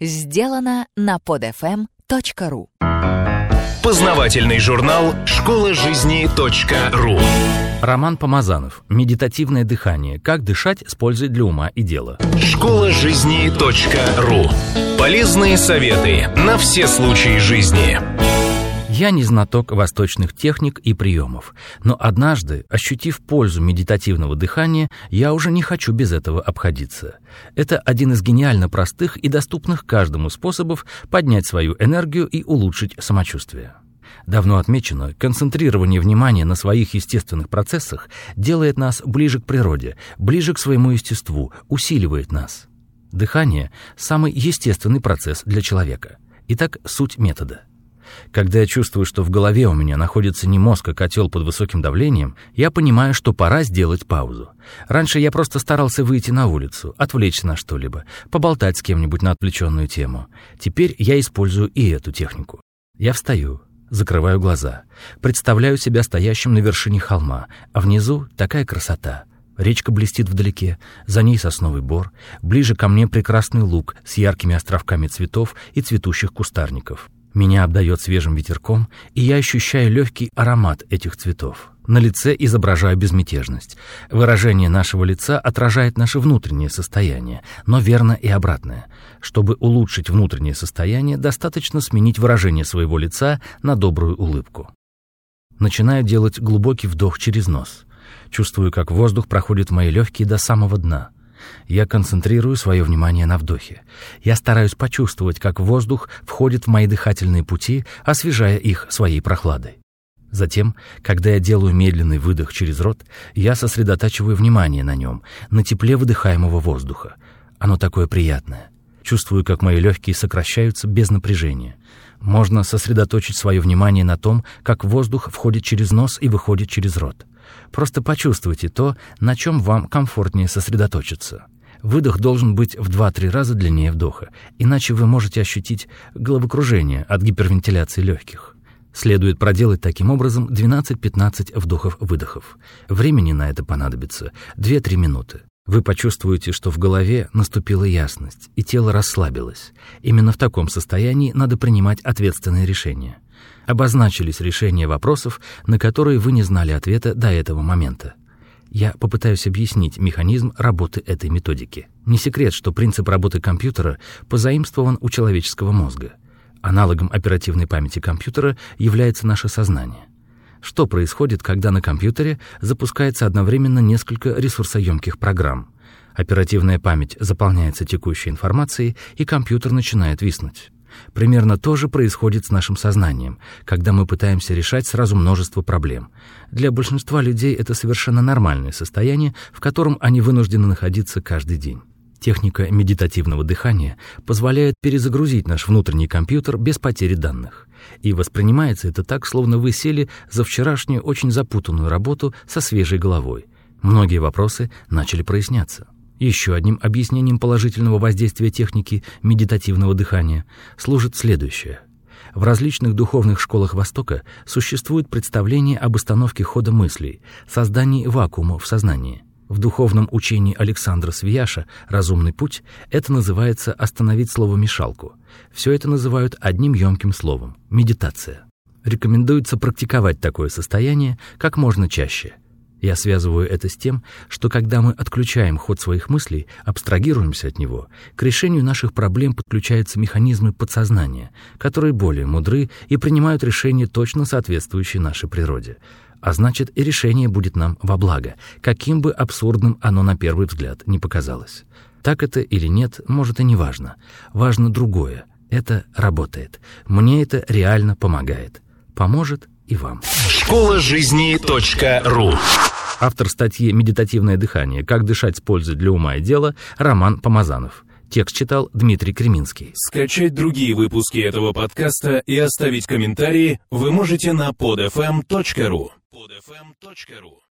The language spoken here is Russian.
Сделано на podfm.ru Познавательный журнал «Школа жизни .ру» Роман Помазанов. Медитативное дыхание. Как дышать с пользой для ума и дела. Школа жизни .ру Полезные советы на все случаи жизни. Я не знаток восточных техник и приемов, но однажды, ощутив пользу медитативного дыхания, я уже не хочу без этого обходиться. Это один из гениально простых и доступных каждому способов поднять свою энергию и улучшить самочувствие. Давно отмечено, концентрирование внимания на своих естественных процессах делает нас ближе к природе, ближе к своему естеству, усиливает нас. Дыхание – самый естественный процесс для человека. Итак, суть метода – когда я чувствую, что в голове у меня находится не мозг, а котел под высоким давлением, я понимаю, что пора сделать паузу. Раньше я просто старался выйти на улицу, отвлечься на что-либо, поболтать с кем-нибудь на отвлеченную тему. Теперь я использую и эту технику. Я встаю, закрываю глаза, представляю себя стоящим на вершине холма, а внизу такая красота. Речка блестит вдалеке, за ней сосновый бор, ближе ко мне прекрасный луг с яркими островками цветов и цветущих кустарников. Меня обдает свежим ветерком, и я ощущаю легкий аромат этих цветов. На лице изображаю безмятежность. Выражение нашего лица отражает наше внутреннее состояние, но верно и обратное. Чтобы улучшить внутреннее состояние, достаточно сменить выражение своего лица на добрую улыбку. Начинаю делать глубокий вдох через нос. Чувствую, как воздух проходит в мои легкие до самого дна. Я концентрирую свое внимание на вдохе. Я стараюсь почувствовать, как воздух входит в мои дыхательные пути, освежая их своей прохладой. Затем, когда я делаю медленный выдох через рот, я сосредотачиваю внимание на нем, на тепле выдыхаемого воздуха. Оно такое приятное. Чувствую, как мои легкие сокращаются без напряжения. Можно сосредоточить свое внимание на том, как воздух входит через нос и выходит через рот. Просто почувствуйте то, на чем вам комфортнее сосредоточиться. Выдох должен быть в 2-3 раза длиннее вдоха, иначе вы можете ощутить головокружение от гипервентиляции легких. Следует проделать таким образом 12-15 вдохов-выдохов. Времени на это понадобится 2-3 минуты. Вы почувствуете, что в голове наступила ясность, и тело расслабилось. Именно в таком состоянии надо принимать ответственные решения обозначились решения вопросов, на которые вы не знали ответа до этого момента. Я попытаюсь объяснить механизм работы этой методики. Не секрет, что принцип работы компьютера позаимствован у человеческого мозга. Аналогом оперативной памяти компьютера является наше сознание. Что происходит, когда на компьютере запускается одновременно несколько ресурсоемких программ? Оперативная память заполняется текущей информацией, и компьютер начинает виснуть. Примерно то же происходит с нашим сознанием, когда мы пытаемся решать сразу множество проблем. Для большинства людей это совершенно нормальное состояние, в котором они вынуждены находиться каждый день. Техника медитативного дыхания позволяет перезагрузить наш внутренний компьютер без потери данных. И воспринимается это так, словно вы сели за вчерашнюю очень запутанную работу со свежей головой. Многие вопросы начали проясняться. Еще одним объяснением положительного воздействия техники медитативного дыхания служит следующее. В различных духовных школах Востока существует представление об остановке хода мыслей, создании вакуума в сознании. В духовном учении Александра Свияша «Разумный путь» это называется «остановить слово-мешалку». Все это называют одним емким словом – медитация. Рекомендуется практиковать такое состояние как можно чаще – я связываю это с тем, что когда мы отключаем ход своих мыслей, абстрагируемся от него, к решению наших проблем подключаются механизмы подсознания, которые более мудры и принимают решения, точно соответствующие нашей природе. А значит, и решение будет нам во благо, каким бы абсурдным оно на первый взгляд не показалось. Так это или нет, может и не важно. Важно другое. Это работает. Мне это реально помогает. Поможет и вам. Школа жизни .ру Автор статьи «Медитативное дыхание. Как дышать с пользой для ума и дела» Роман Помазанов. Текст читал Дмитрий Креминский. Скачать другие выпуски этого подкаста и оставить комментарии вы можете на podfm.ru. podfm.ru